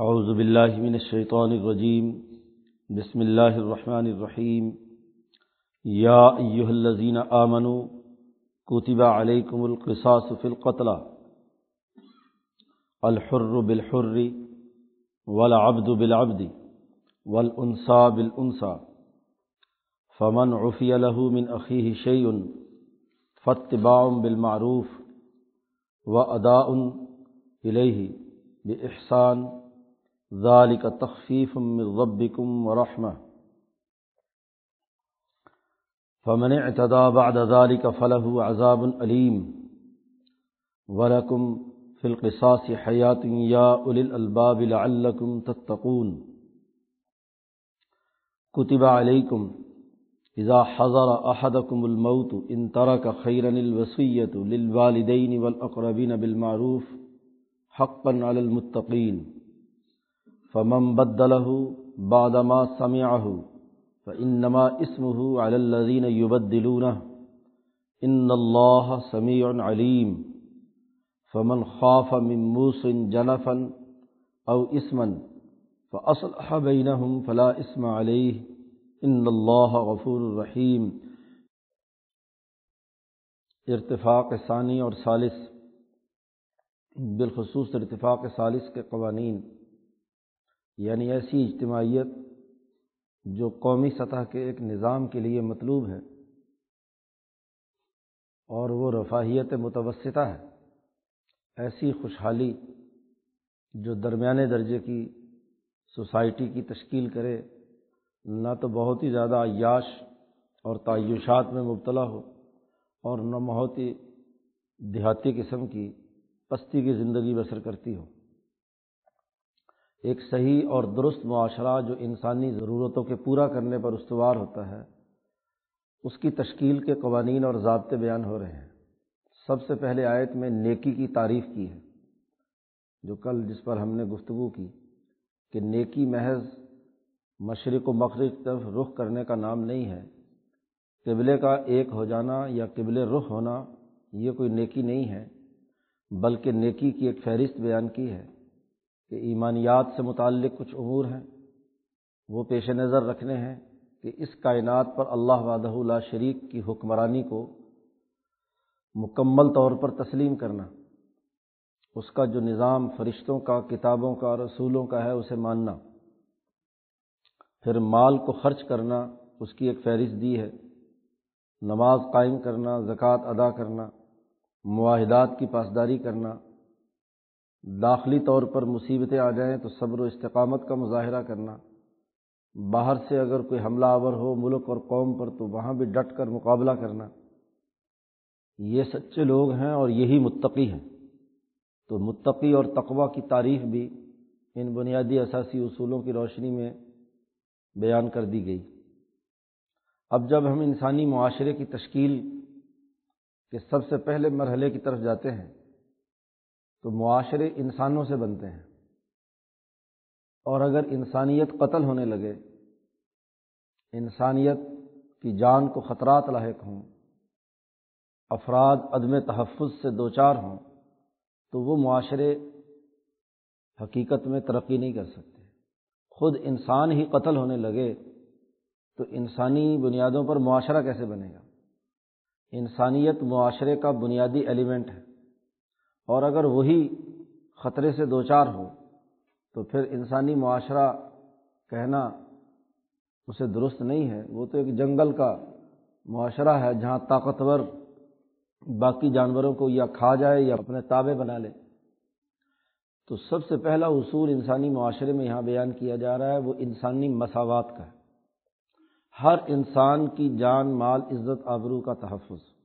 اعوذ باللہ من الشیطان الرجیم، بسم اللہ الرحمن الرحیم۔ یا ایہا الذین آمنوا، کتب علیکم القصاص فی القتل، الحر بالحر والعبد بالعبد والانسا بالانسا، فمن عفی له من اخیہ شیء فاتباع بالمعروف واداء الیہ بإحسان۔ ذلك تخفيف من ربكم ورحمة. فمن اعتدى بعد ذلك فله عذاب أليم. ولكم في القصاص حياة يا أولي الألباب لعلكم تتقون. كتب عليكم إذا حضر أحدكم الموت إن ترك خيرا الوصية للوالدين والأقربين بالمعروف حقا على المتقين. فمن بدله بعدما سمعه فإنما اسمه على الذين يبدلونه إن الله سميع عليم فمن خاف من موس جنفا أو اسما فأصلح بينهم فلا اسم عليه إن الله غفور رحيم ارتفاق ثانی اور ثالث بالخصوص ارتفاق ثالث کے قوانین یعنی ایسی اجتماعیت جو قومی سطح کے ایک نظام کے لیے مطلوب ہے اور وہ رفاہیت متوسطہ ہے، ایسی خوشحالی جو درمیانے درجے کی سوسائٹی کی تشکیل کرے، نہ تو بہت ہی زیادہ عیاش اور تعیشات میں مبتلا ہو اور نہ بہت ہی دیہاتی قسم کی پستی کی زندگی بسر کرتی ہو۔ ایک صحیح اور درست معاشرہ جو انسانی ضرورتوں کے پورا کرنے پر استوار ہوتا ہے، اس کی تشکیل کے قوانین اور ضابطے بیان ہو رہے ہیں۔ سب سے پہلے آیت میں نیکی کی تعریف کی ہے، جو کل جس پر ہم نے گفتگو کی کہ نیکی محض مشرق و مغرب طرف رخ کرنے کا نام نہیں ہے۔ قبلے کا ایک ہو جانا یا قبل رخ ہونا، یہ کوئی نیکی نہیں ہے، بلکہ نیکی کی ایک فہرست بیان کی ہے۔ کہ ایمانیات سے متعلق کچھ امور ہیں، وہ پیش نظر رکھنے ہیں کہ اس کائنات پر اللہ وعدہ اللہ شریک کی حکمرانی کو مکمل طور پر تسلیم کرنا، اس کا جو نظام فرشتوں کا، کتابوں کا، رسولوں کا ہے، اسے ماننا۔ پھر مال کو خرچ کرنا، اس کی ایک فہرست دی ہے۔ نماز قائم کرنا، زکوٰۃ ادا کرنا، معاہدات کی پاسداری کرنا۔ داخلی طور پر مصیبتیں آ جائیں تو صبر و استقامت کا مظاہرہ کرنا۔ باہر سے اگر کوئی حملہ آور ہو ملک اور قوم پر تو وہاں بھی ڈٹ کر مقابلہ کرنا۔ یہ سچے لوگ ہیں اور یہی متقی ہیں۔ تو متقی اور تقوا کی تعریف بھی ان بنیادی اثاثی اصولوں کی روشنی میں بیان کر دی گئی۔ اب جب ہم انسانی معاشرے کی تشکیل کے سب سے پہلے مرحلے کی طرف جاتے ہیں تو معاشرے انسانوں سے بنتے ہیں۔ اور اگر انسانیت قتل ہونے لگے، انسانیت کی جان کو خطرات لاحق ہوں، افراد عدم تحفظ سے دو چار ہوں، تو وہ معاشرے حقیقت میں ترقی نہیں کر سکتے۔ خود انسان ہی قتل ہونے لگے تو انسانی بنیادوں پر معاشرہ کیسے بنے گا؟ انسانیت معاشرے کا بنیادی ایلیمنٹ ہے۔ اور اگر وہی خطرے سے دو چار ہو تو پھر انسانی معاشرہ کہنا اسے درست نہیں ہے۔ وہ تو ایک جنگل کا معاشرہ ہے جہاں طاقتور باقی جانوروں کو یا کھا جائے یا اپنے تابع بنا لے۔ تو سب سے پہلا اصول انسانی معاشرے میں یہاں بیان کیا جا رہا ہے، وہ انسانی مساوات کا ہے۔ ہر انسان کی جان، مال، عزت، آبرو کا تحفظ۔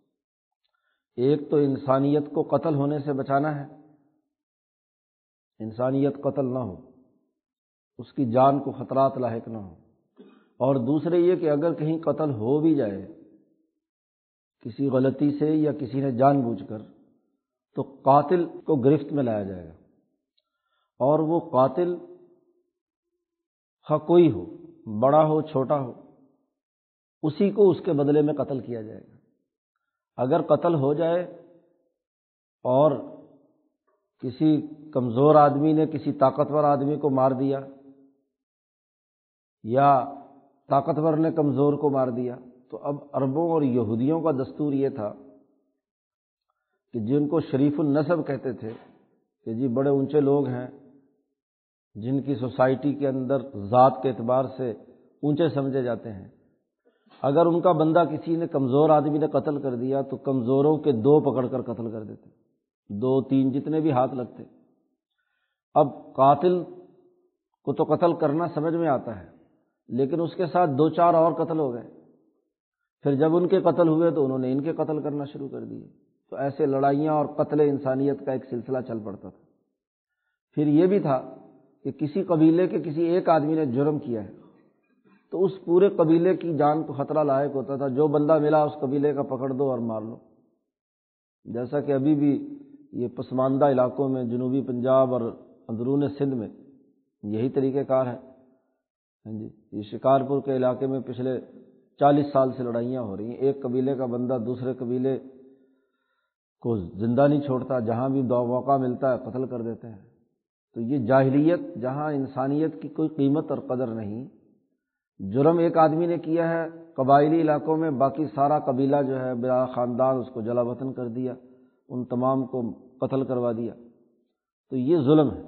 ایک تو انسانیت کو قتل ہونے سے بچانا ہے۔ انسانیت قتل نہ ہو، اس کی جان کو خطرات لاحق نہ ہو۔ اور دوسرے یہ کہ اگر کہیں قتل ہو بھی جائے کسی غلطی سے یا کسی نے جان بوجھ کر، تو قاتل کو گرفت میں لایا جائے گا۔ اور وہ قاتل خا کوئی ہو، بڑا ہو، چھوٹا ہو، اسی کو اس کے بدلے میں قتل کیا جائے گا۔ اگر قتل ہو جائے اور کسی کمزور آدمی نے، کسی طاقتور آدمی کو مار دیا یا طاقتور نے کمزور کو مار دیا، تو اب عربوں اور یہودیوں کا دستور یہ تھا کہ جن کو شریف النصب کہتے تھے کہ جی بڑے اونچے لوگ ہیں، جن کی سوسائٹی کے اندر ذات کے اعتبار سے اونچے سمجھے جاتے ہیں۔ اگر ان کا بندہ کسی نے کمزور آدمی نے قتل کر دیا تو کمزوروں کے دو پکڑ کر قتل کر دیتے دو، تین جتنے بھی ہاتھ لگتے۔ اب قاتل کو تو قتل کرنا سمجھ میں آتا ہے، لیکن اس کے ساتھ دو، چار اور قتل ہو گئے۔ پھر جب ان کے قتل ہوئے تو انہوں نے ان کے قتل کرنا شروع کر دیے۔ تو ایسے لڑائیاں اور قتل انسانیت کا ایک سلسلہ چل پڑتا تھا۔ پھر یہ بھی تھا کہ کسی قبیلے کے کسی ایک آدمی نے جرم کیا ہے۔ تو اس پورے قبیلے کی جان کو خطرہ لاحق ہوتا تھا، جو بندہ ملا اس قبیلے کا پکڑ دو اور مار لو۔ جیسا کہ ابھی بھی یہ پسماندہ علاقوں میں، جنوبی پنجاب اور اندرون سندھ میں یہی طریقہ کار ہے۔ ہاں جی یہ شکارپور کے علاقے میں پچھلے چالیس سال سے لڑائیاں ہو رہی ہیں۔ ایک قبیلے کا بندہ دوسرے قبیلے کو زندہ نہیں چھوڑتا، جہاں بھی دو موقع ملتا ہے قتل کر دیتے ہیں۔ تو یہ جاہلیت، جہاں انسانیت کی کوئی قیمت اور قدر نہیں جرم ایک آدمی نے کیا ہے، قبائلی علاقوں میں باقی سارا قبیلہ جو ہے بلا خاندان، اس کو جلا وطن کر دیا، ان تمام کو قتل کروا دیا۔ تو یہ ظلم ہے۔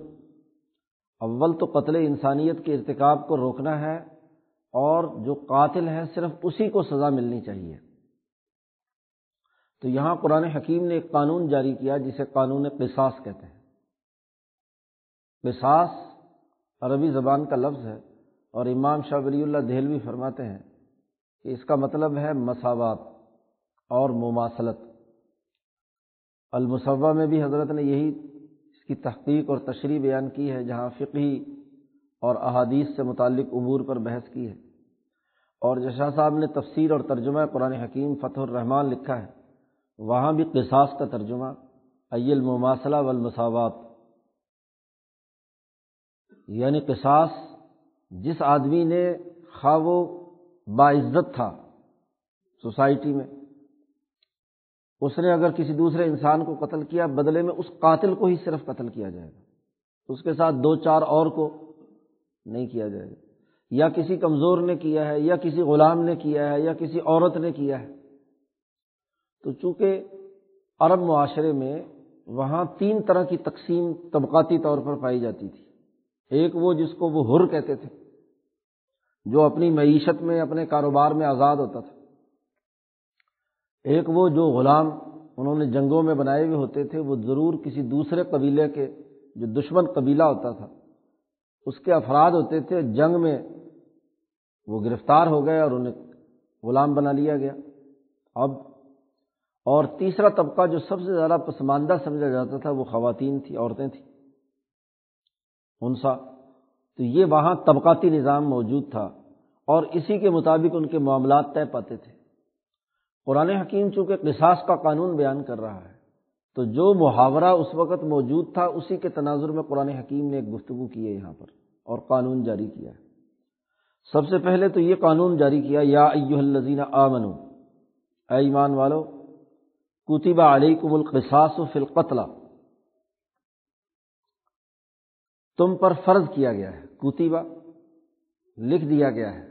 اول تو قتل انسانیت کے ارتکاب کو روکنا ہے، اور جو قاتل ہے، صرف اسی کو سزا ملنی چاہیے۔ تو یہاں قرآن حکیم نے ایک قانون جاری کیا، جسے قانون قصاص کہتے ہیں۔ قصاص عربی زبان کا لفظ ہے۔ اور امام شاہ ولی اللہ دہلوی فرماتے ہیں کہ اس کا مطلب ہے مساوات اور مماثلت۔ المصوع میں بھی حضرت نے یہی اس کی تحقیق اور تشریح بیان کی ہے، جہاں فقہی اور احادیث سے متعلق امور پر بحث کی ہے۔ اور جشا صاحب نے تفسیر اور ترجمہ قرآن حکیم فتح الرحمان لکھا ہے، وہاں بھی قصاص کا ترجمہ، ای المماثلہ والمساوات۔ یعنی قصاص جس آدمی نے خواہ وہ باعزت تھا سوسائٹی میں، اس نے اگر کسی دوسرے انسان کو قتل کیا، بدلے میں اس قاتل کو ہی صرف قتل کیا جائے گا۔ اس کے ساتھ دو چار اور کو نہیں کیا جائے گا۔ یا کسی کمزور نے کیا ہے، یا کسی غلام نے کیا ہے، یا کسی عورت نے کیا ہے۔ تو چونکہ عرب معاشرے میں وہاں تین طرح کی تقسیم طبقاتی طور پر پائی جاتی تھی ایک وہ جس کو وہ ہر کہتے تھے، جو اپنی معیشت میں، اپنے کاروبار میں آزاد ہوتا تھا۔ ایک وہ جو غلام انہوں نے جنگوں میں بنائے ہوئے ہوتے تھے، وہ ضرور کسی دوسرے قبیلے کے جو دشمن قبیلہ ہوتا تھا، اس کے افراد ہوتے تھے، جنگ میں وہ گرفتار ہو گئے اور انہیں غلام بنا لیا گیا۔ اب، اور تیسرا طبقہ جو سب سے زیادہ پسماندہ سمجھا جاتا تھا، وہ خواتین تھیں عورتیں تھیں۔ انسا تو یہ وہاں طبقاتی نظام موجود تھا اور اسی کے مطابق ان کے معاملات طے پاتے تھے۔ قرآن حکیم چونکہ قصاص کا قانون بیان کر رہا ہے، تو جو محاورہ اس وقت موجود تھا اسی کے تناظر میں قرآن حکیم نے ایک گفتگو کی ہے یہاں پر اور قانون جاری کیا ہے۔ سب سے پہلے تو یہ قانون جاری کیا، یا ایو الزین آ منو اے ایمان والو کتبہ علیکم القصاص فی القتل۔ تم پر فرض کیا گیا ہے۔ کتبہ لکھ دیا گیا ہے۔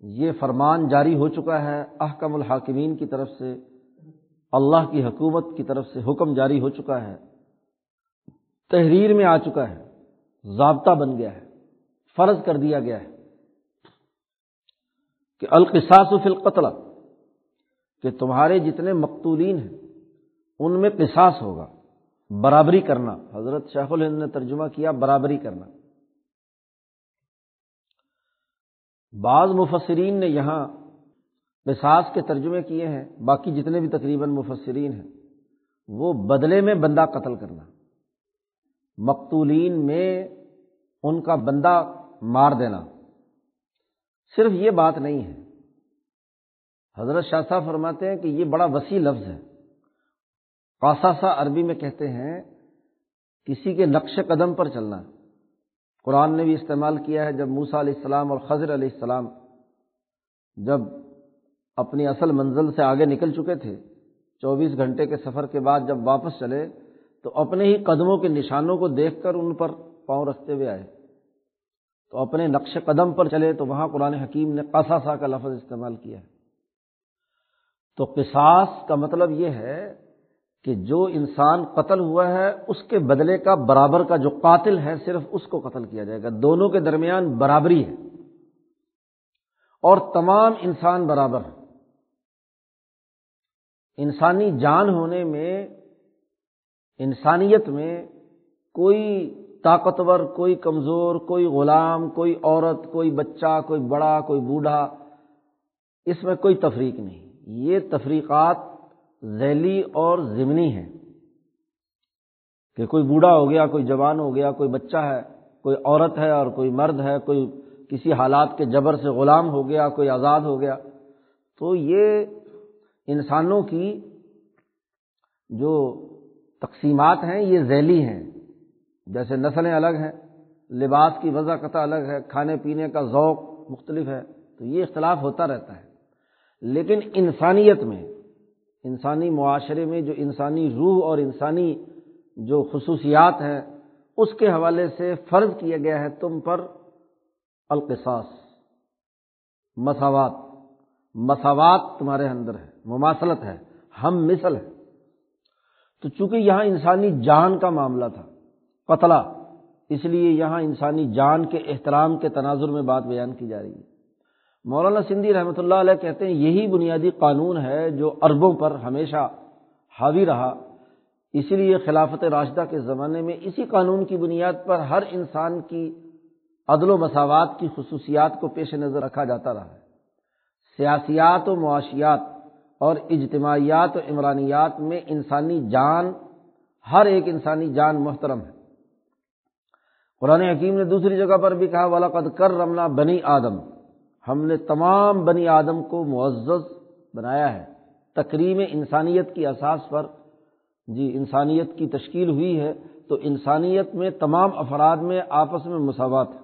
یہ فرمان جاری ہو چکا ہے احکم الحاکمین کی طرف سے۔ اللہ کی حکومت کی طرف سے حکم جاری ہو چکا ہے۔ تحریر میں آ چکا ہے۔ ضابطہ بن گیا ہے۔ فرض کر دیا گیا ہے۔ کہ القصاص فی القتل کہ تمہارے جتنے مقتولین ہیں، ان میں قصاص ہوگا۔ برابری کرنا۔ حضرت شیخ الہند نے ترجمہ کیا، برابری کرنا۔ بعض مفسرین نے یہاں قصاص کے ترجمے کیے ہیں، باقی جتنے بھی تقریباً مفسرین ہیں، وہ بدلے میں بندہ قتل کرنا۔ مقتولین میں ان کا بندہ مار دینا۔ صرف یہ بات نہیں ہے۔ حضرت شاہ صاحب فرماتے ہیں کہ یہ بڑا وسیع لفظ ہے۔ قاصاصہ عربی میں کہتے ہیں، کسی کے نقش قدم پر چلنا۔ قرآن نے بھی استعمال کیا ہے جب موسا علیہ السلام اور خضر علیہ السلام جب اپنی اصل منزل سے آگے نکل چکے تھے، چوبیس گھنٹے کے سفر کے بعد جب واپس چلے، تو اپنے ہی قدموں کے نشانوں کو دیکھ کر ان پر پاؤں رکھتے ہوئے آئے۔ تو اپنے نقش قدم پر چلے تو وہاں قرآن حکیم نے قصاصا کا لفظ استعمال کیا ہے۔ تو قصاص کا مطلب یہ ہے کہ جو انسان قتل ہوا ہے، اس کے بدلے کا برابر کا جو قاتل ہے، صرف اس کو قتل کیا جائے گا۔ دونوں کے درمیان برابری ہے۔ اور تمام انسان برابر ہیں۔ انسانی جان ہونے میں، انسانیت میں کوئی طاقتور، کوئی کمزور، کوئی غلام، کوئی عورت، کوئی بچہ، کوئی بڑا، کوئی بوڑھا، اس میں کوئی تفریق نہیں۔ یہ تفریقات ذیلی اور ضمنی ہیں کہ کوئی بوڑھا ہو گیا، کوئی جوان ہو گیا، کوئی بچہ ہے، کوئی عورت ہے اور کوئی مرد ہے، کوئی کسی حالات کے جبر سے غلام ہو گیا، کوئی آزاد ہو گیا۔ تو یہ انسانوں کی جو تقسیمات ہیں، یہ ذیلی ہیں۔ جیسے نسلیں الگ ہیں، لباس کی وضع قطع الگ ہے، کھانے پینے کا ذوق مختلف ہے، تو یہ اختلاف ہوتا رہتا ہے۔ لیکن انسانیت میں انسانی معاشرے میں جو انسانی روح اور انسانی جو خصوصیات ہیں، اس کے حوالے سے فرض کیا گیا ہے تم پر القصاص، مساوات۔ مساوات تمہارے اندر ہے، مماثلت ہے، ہم مثل ہے تو چونکہ یہاں انسانی جان کا معاملہ تھا، قتلہ، اس لیے یہاں انسانی جان کے احترام کے تناظر میں بات بیان کی جا رہی ہے۔ مولانا سندھی رحمۃ اللہ علیہ کہتے ہیں، یہی بنیادی قانون ہے جو عربوں پر ہمیشہ حاوی رہا۔ اسی لیے خلافت راشدہ کے زمانے میں اسی قانون کی بنیاد پر ہر انسان کی عدل و مساوات کی خصوصیات کو پیش نظر رکھا جاتا رہا ہے۔ سیاسیات و معاشیات اور اجتماعیات و عمرانیات میں انسانی جان، ہر ایک انسانی جان محترم ہے۔ قرآن حکیم نے دوسری جگہ پر بھی کہا ولاقد کر رمنا بنی آدم۔ ہم نے تمام بنی آدم کو معزز بنایا ہے۔ تقریم انسانیت کی اساس پر جی انسانیت کی تشکیل ہوئی ہے، تو انسانیت میں تمام افراد میں آپس میں مساوات ہے۔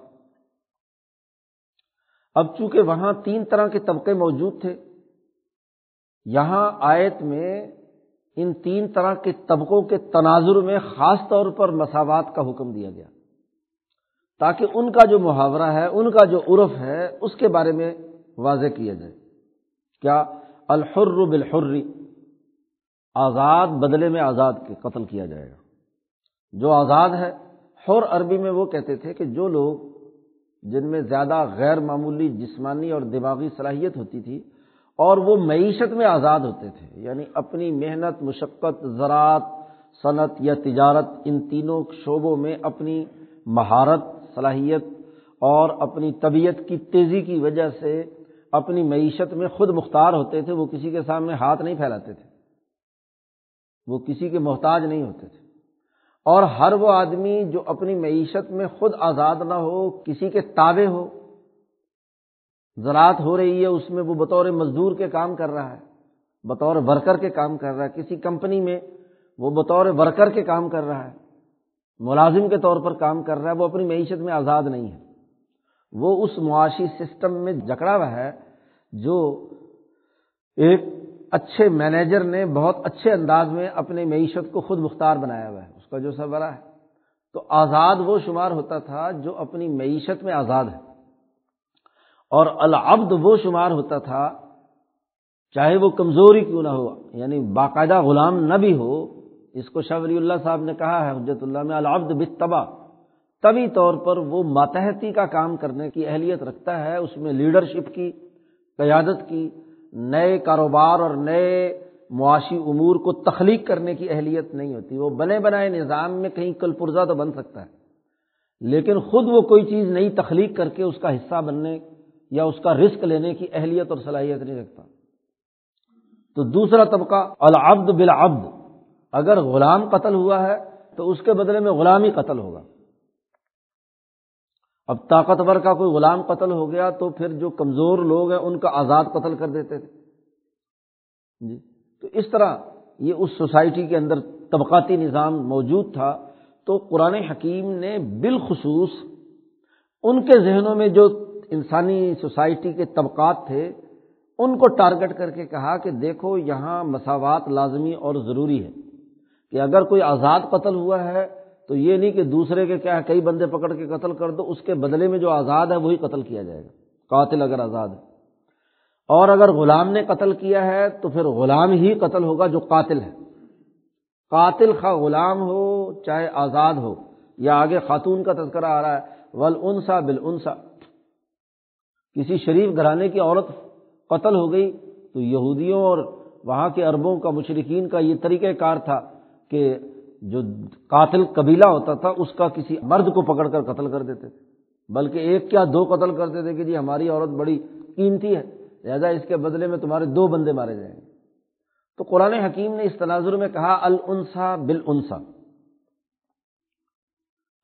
اب چونکہ وہاں تین طرح کے طبقے موجود تھے، یہاں آیت میں ان تین طرح کے طبقوں کے تناظر میں خاص طور پر مساوات کا حکم دیا گیا۔ تاکہ ان کا جو محاورہ ہے، ان کا جو عرف ہے، اس کے بارے میں واضح کیا جائے۔ کیا؟ الحر بالحری آزاد بدلے میں آزاد کے قتل کیا جائے گا۔ جو آزاد ہے، حر عربی میں وہ کہتے تھے کہ جو لوگ جن میں زیادہ غیر معمولی جسمانی اور دماغی صلاحیت ہوتی تھی، اور وہ معیشت میں آزاد ہوتے تھے یعنی اپنی محنت، مشقت، زراعت، صنعت یا تجارت، ان تینوں شعبوں میں اپنی مہارت صلاحیت اور اپنی طبیعت کی تیزی کی وجہ سے اپنی معیشت میں خود مختار ہوتے تھے، وہ کسی کے سامنے ہاتھ نہیں پھیلاتے تھے۔ وہ کسی کے محتاج نہیں ہوتے تھے۔ اور ہر وہ آدمی جو اپنی معیشت میں خود آزاد نہ ہو، کسی کے تابع ہو، زراعت ہو رہی ہے، اس میں وہ بطور مزدور کے کام کر رہا ہے، بطور ورکر کے کام کر رہا ہے، کسی کمپنی میں وہ بطور ورکر کے کام کر رہا ہے۔ ملازم کے طور پر کام کر رہا ہے، وہ اپنی معیشت میں آزاد نہیں ہے۔ وہ اس معاشی سسٹم میں جکڑا ہوا ہے جو ایک اچھے مینیجر نے بہت اچھے انداز میں اپنی معیشت کو خود مختار بنایا ہوا ہے۔ اس کا جو سربراہ ہے۔ تو آزاد وہ شمار ہوتا تھا جو اپنی معیشت میں آزاد ہے۔ اور العبد وہ شمار ہوتا تھا، چاہے وہ کمزوری کیوں نہ ہو یعنی باقاعدہ غلام نہ بھی ہو اس کو شاہ ولی اللہ صاحب نے کہا ہے، حجت اللہ میں العبد بتبا طبی طور پر وہ ماتحتی کا کام کرنے کی اہلیت رکھتا ہے، اس میں لیڈرشپ کی، قیادت کی، نئے کاروبار اور نئے معاشی امور کو تخلیق کرنے کی اہلیت نہیں ہوتی۔ وہ بنے بنائے نظام میں کہیں کل پرزا تو بن سکتا ہے۔ لیکن خود وہ کوئی چیز نئی تخلیق کر کے اس کا حصہ بننے یا اس کا رسک لینے کی اہلیت اور صلاحیت نہیں رکھتا۔ تو دوسرا طبقہ، العبد بالعبد۔ اگر غلام قتل ہوا ہے تو اس کے بدلے میں غلام ہی قتل ہوگا۔ اب طاقتور کا کوئی غلام قتل ہو گیا تو پھر جو کمزور لوگ ہیں ان کا آزاد قتل کر دیتے تھے۔ جی تو اس طرح یہ اس سوسائٹی کے اندر طبقاتی نظام موجود تھا۔ تو قرآن حکیم نے بالخصوص ان کے ذہنوں میں جو انسانی سوسائٹی کے طبقات تھے، ان کو ٹارگٹ کر کے کہا کہ دیکھو یہاں مساوات لازمی اور ضروری ہے۔ کہ اگر کوئی آزاد قتل ہوا ہے تو یہ نہیں کہ دوسرے کے کیا ہے، کئی بندے پکڑ کے قتل کر دو، اس کے بدلے میں جو آزاد ہے وہی قتل کیا جائے گا۔ قاتل اگر آزاد ہے۔ اور اگر غلام نے قتل کیا ہے تو پھر غلام ہی قتل ہوگا جو قاتل ہے۔ قاتل خواہ غلام ہو، چاہے آزاد ہو، یا آگے خاتون کا تذکرہ آ رہا ہے ول انسا بل انسا کسی شریف گھرانے کی عورت قتل ہو گئی تو یہودیوں اور وہاں کے عربوں کا مشرقین کا یہ طریقہ کار تھا۔ کہ جو قاتل قبیلہ ہوتا تھا، اس کا کسی مرد کو پکڑ کر قتل کر دیتے۔ تھے بلکہ ایک کیا دو قتل کرتے تھے کہ جی ہماری عورت بڑی قیمتی ہے، لہٰذا اس کے بدلے میں تمہارے دو بندے مارے جائیں گے۔ تو قرآن حکیم نے اس تناظر میں کہا السا بل انسا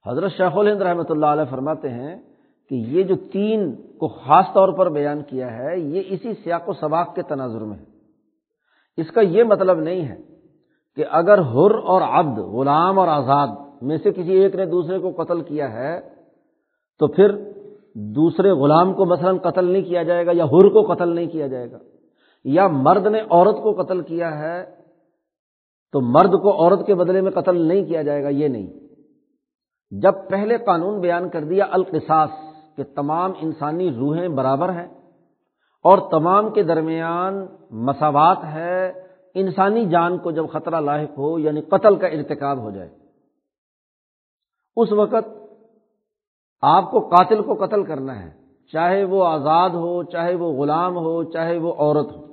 حضرت شیخ الہند رحمۃ اللہ علیہ فرماتے ہیں کہ یہ جو تین کو خاص طور پر بیان کیا ہے، یہ اسی سیاق و سباق کے تناظر میں ہے۔ اس کا یہ مطلب نہیں ہے کہ اگر ہر اور عبد، غلام اور آزاد میں سے کسی ایک نے دوسرے کو قتل کیا ہے، تو پھر دوسرے غلام کو مثلاً قتل نہیں کیا جائے گا یا ہر کو قتل نہیں کیا جائے گا، یا مرد نے عورت کو قتل کیا ہے، تو مرد کو عورت کے بدلے میں قتل نہیں کیا جائے گا، یہ نہیں۔ جب پہلے قانون بیان کر دیا القصاص کہ تمام انسانی روحیں برابر ہیں اور تمام کے درمیان مساوات ہے انسانی جان کو جب خطرہ لاحق ہو یعنی قتل کا ارتکاب ہو جائے، اس وقت آپ کو قاتل کو قتل کرنا ہے، چاہے وہ آزاد ہو، چاہے وہ غلام ہو، چاہے وہ عورت ہو۔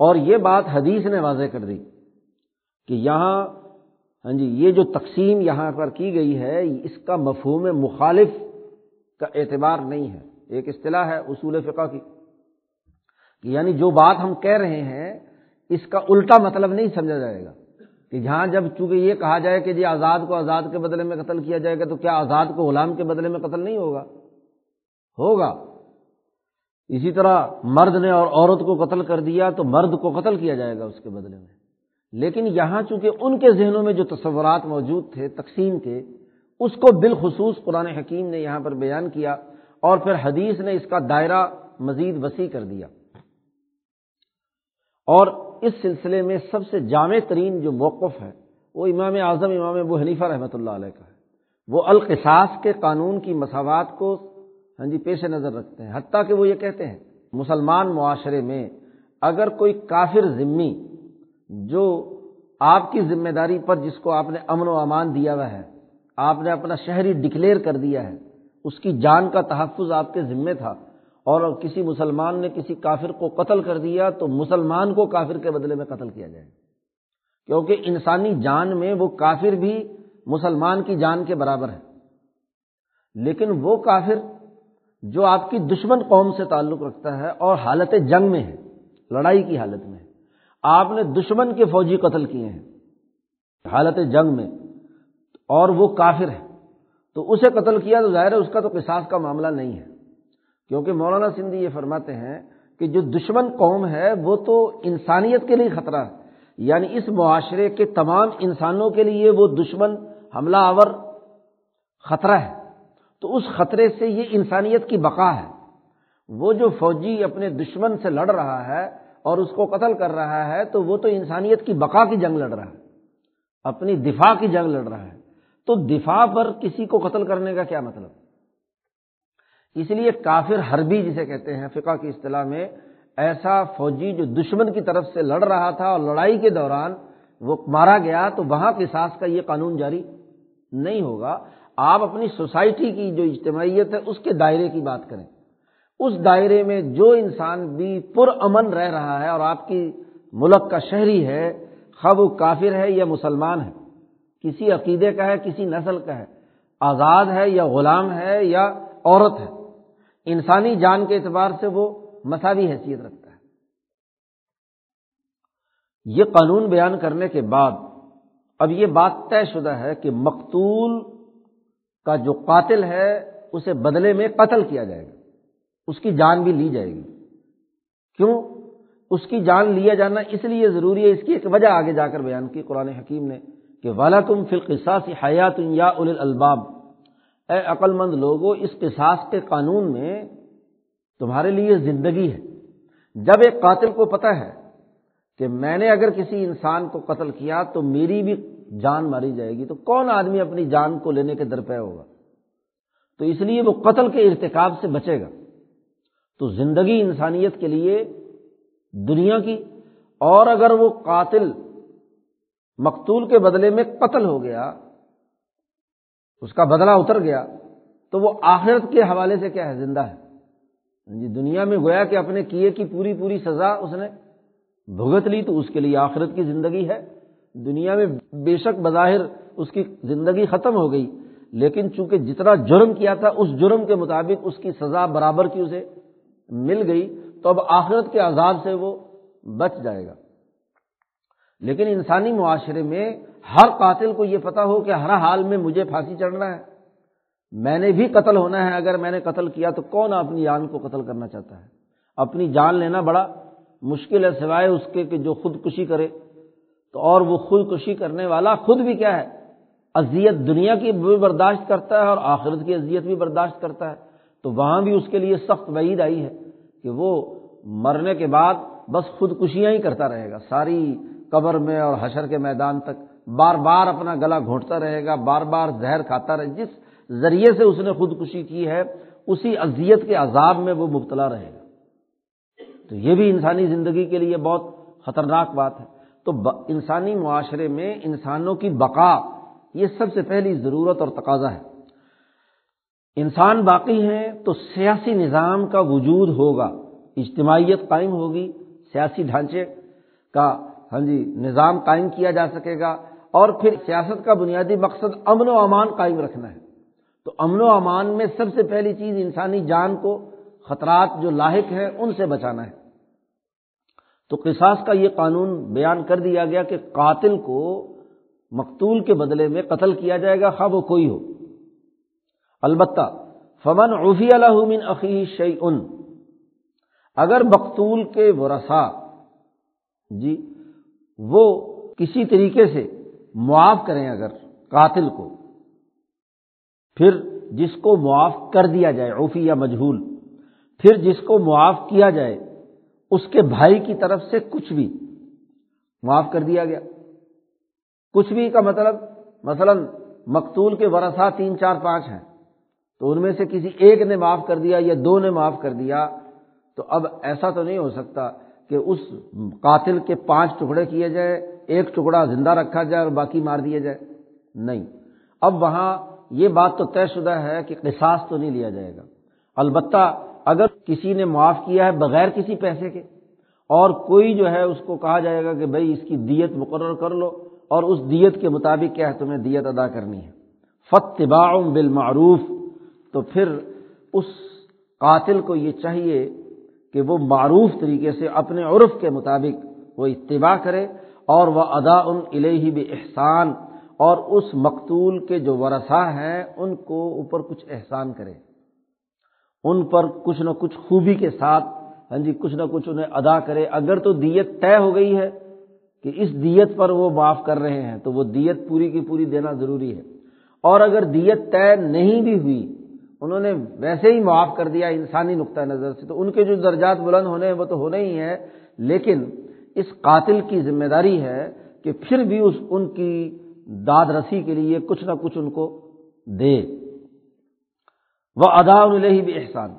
اور یہ بات حدیث نے واضح کر دی کہ یہاں ہاں جی یہ جو تقسیم یہاں پر کی گئی ہے، اس کا مفہوم مخالف کا اعتبار نہیں ہے۔ ایک اصطلاح ہے اصول فقہ کی یعنی جو بات ہم کہہ رہے ہیں اس کا الٹا مطلب نہیں سمجھا جائے گا کہ جہاں جب چونکہ یہ کہا جائے کہ جی آزاد کو آزاد کے بدلے میں قتل کیا جائے گا تو کیا آزاد کو غلام کے بدلے میں قتل نہیں ہوگا؟ ہوگا۔ اسی طرح مرد نے اور عورت کو قتل کر دیا تو مرد کو قتل کیا جائے گا اس کے بدلے میں۔ لیکن یہاں چونکہ ان کے ذہنوں میں جو تصورات موجود تھے تقسیم کے، اس کو بالخصوص قرآن حکیم نے یہاں پر بیان کیا اور پھر حدیث نے اس کا دائرہ مزید وسیع کر دیا۔ اور اس سلسلے میں سب سے جامع ترین جو موقف ہے، وہ امام اعظم، امام ابو حنیفہ رحمۃ اللہ علیہ کا ہے۔ وہ القصاص کے قانون کی مساوات کو ہاں جی پیش نظر رکھتے ہیں۔ حتیٰ کہ وہ یہ کہتے ہیں، مسلمان معاشرے میں اگر کوئی کافر ذمی جو آپ کی ذمہ داری پر جس کو آپ نے امن و امان دیا ہوا ہے، آپ نے اپنا شہری ڈکلیئر کر دیا ہے، اس کی جان کا تحفظ آپ کے ذمے تھا اور کسی مسلمان نے کسی کافر کو قتل کر دیا تو مسلمان کو کافر کے بدلے میں قتل کیا جائے کیونکہ انسانی جان میں وہ کافر بھی مسلمان کی جان کے برابر ہے۔ لیکن وہ کافر جو آپ کی دشمن قوم سے تعلق رکھتا ہے اور حالت جنگ میں ہے، لڑائی کی حالت میں آپ نے دشمن کے فوجی قتل کیے ہیں حالت جنگ میں اور وہ کافر ہے۔ تو اسے قتل کیا تو ظاہر ہے اس کا تو قصاص کا معاملہ نہیں ہے۔ کیونکہ مولانا سندھی یہ فرماتے ہیں کہ جو دشمن قوم ہے وہ تو انسانیت کے لیے خطرہ ہے۔ یعنی اس معاشرے کے تمام انسانوں کے لیے وہ دشمن، حملہ آور خطرہ ہے۔ تو اس خطرے سے یہ انسانیت کی بقا ہے۔ وہ جو فوجی اپنے دشمن سے لڑ رہا ہے اور اس کو قتل کر رہا ہے، تو وہ تو انسانیت کی بقا کی جنگ لڑ رہا ہے۔ اپنی دفاع کی جنگ لڑ رہا ہے۔ تو دفاع پر کسی کو قتل کرنے کا کیا مطلب؟ اس لیے کافر حربی جسے کہتے ہیں، فقہ کی اصطلاح میں ایسا فوجی جو دشمن کی طرف سے لڑ رہا تھا اور لڑائی کے دوران وہ مارا گیا تو وہاں قصاص کا یہ قانون جاری نہیں ہوگا۔ آپ اپنی سوسائٹی کی جو اجتماعیت ہے، اس کے دائرے کی بات کریں۔ اس دائرے میں جو انسان بھی پر امن رہ رہا ہے اور آپ کی ملک کا شہری ہے خب کافر ہے یا مسلمان ہے، کسی عقیدے کا ہے، کسی نسل کا ہے، آزاد ہے یا غلام ہے یا عورت ہے۔ انسانی جان کے اعتبار سے وہ مساوی حیثیت رکھتا ہے۔ یہ قانون بیان کرنے کے بعد اب یہ بات طے شدہ ہے کہ مقتول کا جو قاتل ہے اسے بدلے میں قتل کیا جائے گا۔ اس کی جان بھی لی جائے گی۔ کیوں؟ اس کی جان لیا جانا اس لیے ضروری ہے، اس کی ایک وجہ آگے جا کر بیان کی۔ قرآن حکیم نے کہ والا تم فلقساسی حیات یا اول الباب اے عقل مند لوگوں اس قصاص کے قانون میں تمہارے لیے زندگی ہے۔ جب ایک قاتل کو پتہ ہے کہ میں نے اگر کسی انسان کو قتل کیا تو میری بھی جان ماری جائے گی، تو کون آدمی اپنی جان کو لینے کے درپے ہوگا؟ تو اس لیے وہ قتل کے ارتکاب سے بچے گا۔ تو زندگی انسانیت کے لیے دنیا کی، اور اگر وہ قاتل مقتول کے بدلے میں قتل ہو گیا اس کا بدلہ اتر گیا تو وہ آخرت کے حوالے سے کیا ہے؟ زندہ ہے۔ جی دنیا میں گویا کہ اپنے کیے کی پوری پوری سزا اس نے بھگت لی تو اس کے لیے آخرت کی زندگی ہے۔ دنیا میں بے شک بظاہر اس کی زندگی ختم ہو گئی، لیکن چونکہ جتنا جرم کیا تھا، اس جرم کے مطابق اس کی سزا برابر کی اسے مل گئی، تو اب آخرت کے عذاب سے وہ بچ جائے گا۔ لیکن انسانی معاشرے میں ہر قاتل کو یہ پتا ہو کہ ہر حال میں مجھے پھانسی چڑھنا ہے۔ میں نے بھی قتل ہونا ہے، اگر میں نے قتل کیا تو کون اپنی جان کو قتل کرنا چاہتا ہے؟ اپنی جان لینا بڑا مشکل ہے، سوائے اس کے کہ جو خودکشی کرے۔ تو اور وہ خودکشی کرنے والا خود بھی کیا ہے؟ اذیت دنیا کی بھی برداشت کرتا ہے اور آخرت کی اذیت بھی برداشت کرتا ہے۔ تو وہاں بھی اس کے لیے سخت وعید آئی ہے کہ وہ مرنے کے بعد بس خودکشیاں ہی کرتا رہے گا، ساری قبر میں اور حشر کے میدان تک۔ بار بار اپنا گلا گھونٹتا رہے گا، بار بار زہر کھاتا رہے جس ذریعے سے اس نے خودکشی کی ہے، اسی اذیت کے عذاب میں وہ مبتلا رہے گا۔ تو یہ بھی انسانی زندگی کے لیے بہت خطرناک بات ہے۔ تو انسانی معاشرے میں انسانوں کی بقا، یہ سب سے پہلی ضرورت اور تقاضا ہے۔ انسان باقی ہیں تو سیاسی نظام کا وجود ہوگا، اجتماعیت قائم ہوگی، سیاسی ڈھانچے کا ہاں جی نظام قائم کیا جا سکے گا۔ اور پھر سیاست کا بنیادی مقصد امن و امان قائم رکھنا ہے۔ تو امن و امان میں سب سے پہلی چیز انسانی جان کو خطرات جو لاحق ہیں ان سے بچانا ہے۔ تو قصاص کا یہ قانون بیان کر دیا گیا کہ قاتل کو مقتول کے بدلے میں قتل کیا جائے گا خواب وہ کوئی ہو۔ البتہ، فمن عفی من عقی شعی ان اگر مقتول کے ورثا جی وہ کسی طریقے سے معاف کریں اگر قاتل کو۔ پھر جس کو معاف کر دیا جائے عفی یا مجہول، پھر جس کو معاف کیا جائے، اس کے بھائی کی طرف سے کچھ بھی معاف کر دیا گیا۔ کچھ بھی کا مطلب مثلا مقتول کے ورثہ تین، چار، پانچ ہیں، تو ان میں سے کسی ایک نے معاف کر دیا یا دو نے معاف کر دیا، تو اب ایسا تو نہیں ہو سکتا کہ اس قاتل کے پانچ ٹکڑے کیے جائے ایک ٹکڑا زندہ رکھا جائے اور باقی مار دیا جائے۔ نہیں۔ اب وہاں یہ بات تو طے شدہ ہے کہ قصاص تو نہیں لیا جائے گا۔ البتہ اگر کسی نے معاف کیا ہے بغیر کسی پیسے کے، اور کوئی جو ہے اس کو کہا جائے گا کہ بھائی اس کی دیت مقرر کر لو، اور اس دیت کے مطابق کیا ہے، تمہیں دیت ادا کرنی ہے۔ فتباع بالمعروف۔ تو پھر اس قاتل کو یہ چاہیے کہ وہ معروف طریقے سے اپنے عرف کے مطابق وہ اتباع کرے۔ اور وہ ادا ان الہی بھی احسان اور اس مقتول کے جو ورثہ ہیں، ان کو اوپر کچھ احسان کرے ان پر کچھ نہ کچھ خوبی کے ساتھ ہاں جی کچھ نہ کچھ انہیں ادا کرے۔ اگر تو دیت طے ہو گئی ہے کہ اس دیت پر وہ معاف کر رہے ہیں، تو وہ دیت پوری کی پوری دینا ضروری ہے۔ اور اگر دیت طے نہیں بھی ہوئی، انہوں نے ویسے ہی معاف کر دیا انسانی نقطۂ نظر سے، تو ان کے جو درجات بلند ہونے ہیں، وہ تو ہونے ہی ہیں، لیکن اس قاتل کی ذمہ داری ہے کہ پھر بھی اس ان کی داد رسی کے لیے کچھ نہ کچھ ان کو دے۔ وہ ادا الہی بھی احسان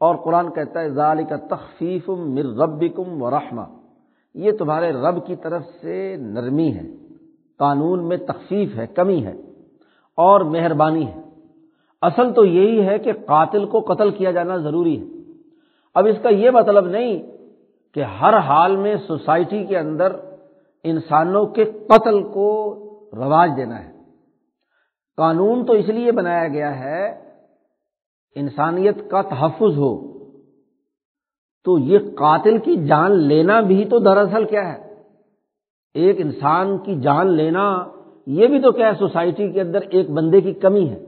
اور قرآن کہتا ہے ظال کا تخفیف مر رب کم و رحمہ یہ تمہارے رب کی طرف سے نرمی ہے۔ قانون میں تخفیف ہے، کمی ہے اور مہربانی ہے۔ اصل تو یہی ہے کہ قاتل کو قتل کیا جانا ضروری ہے۔ اب اس کا یہ مطلب نہیں کہ ہر حال میں سوسائٹی کے اندر انسانوں کے قتل کو رواج دینا ہے۔ قانون تو اس لیے بنایا گیا ہے، انسانیت کا تحفظ ہو۔ تو یہ قاتل کی جان لینا بھی تو دراصل کیا ہے؟ ایک انسان کی جان لینا، یہ بھی تو کیا ہے؟ سوسائٹی کے اندر ایک بندے کی کمی ہے،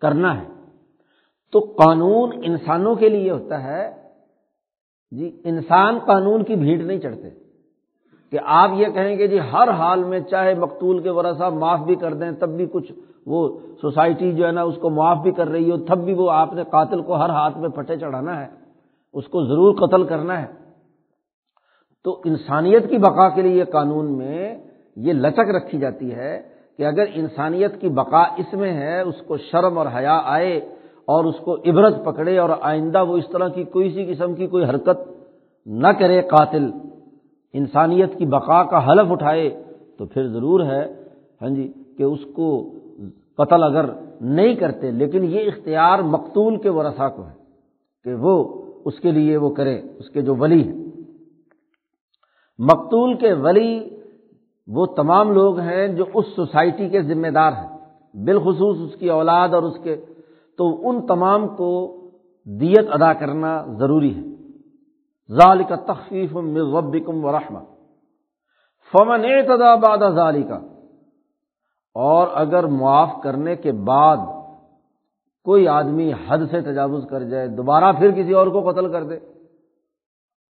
کرنا ہے۔ تو قانون انسانوں کے لیے ہوتا ہے جی انسان قانون کی بھیڑ نہیں چڑھتے۔ کہ آپ یہ کہیں گے جی ہر حال میں چاہے مقتول کے ورثہ معاف بھی کر دیں، تب بھی کچھ وہ سوسائٹی جو ہے نا، اس کو معاف بھی کر رہی ہو، تب بھی وہ آپ نے قاتل کو ہر ہاتھ میں پٹے چڑھانا ہے۔ اس کو ضرور قتل کرنا ہے۔ تو انسانیت کی بقا کے لیے قانون میں یہ لچک رکھی جاتی ہے کہ اگر انسانیت کی بقا اس میں ہے، اس کو شرم اور حیا آئے اور اس کو عبرت پکڑے اور آئندہ وہ اس طرح کی کوئی سی قسم کی کوئی حرکت نہ کرے قاتل، انسانیت کی بقا کا حلف اٹھائے تو پھر ضرور ہے ہاں جی کہ اس کو قتل اگر نہیں کرتے، لیکن یہ اختیار مقتول کے ورثا کو ہے کہ وہ اس کے لیے وہ کرے، اس کے جو ولی ہیں۔ مقتول کے ولی وہ تمام لوگ ہیں جو اس سوسائٹی کے ذمہ دار ہیں، بالخصوص اس کی اولاد اور اس کے تو ان تمام کو دیت ادا کرنا ضروری ہے۔ ظال کا تخفیف ربکم و رحمہ فمن اعتدا بعد ظالی کا اور اگر معاف کرنے کے بعد کوئی آدمی حد سے تجاوز کر جائے، دوبارہ پھر کسی اور کو قتل کر دے۔